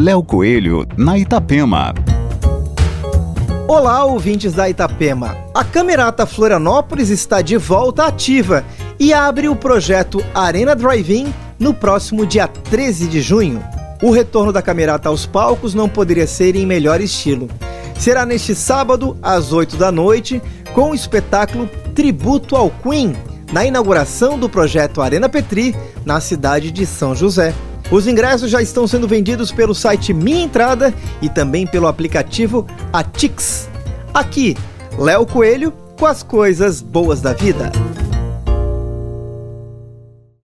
Léo Coelho, na Itapema. Olá, ouvintes da Itapema. A Camerata Florianópolis está de volta ativa e abre o projeto Arena Drive-In no próximo dia 13 de junho. O retorno da Camerata aos palcos não poderia ser em melhor estilo. Será neste sábado, às 8 da noite, com o espetáculo Tributo ao Queen, na inauguração do projeto Arena Petri, na cidade de São José. Os ingressos já estão sendo vendidos pelo site Minha Entrada e também pelo aplicativo Atix. Aqui, Léo Coelho com as coisas boas da vida.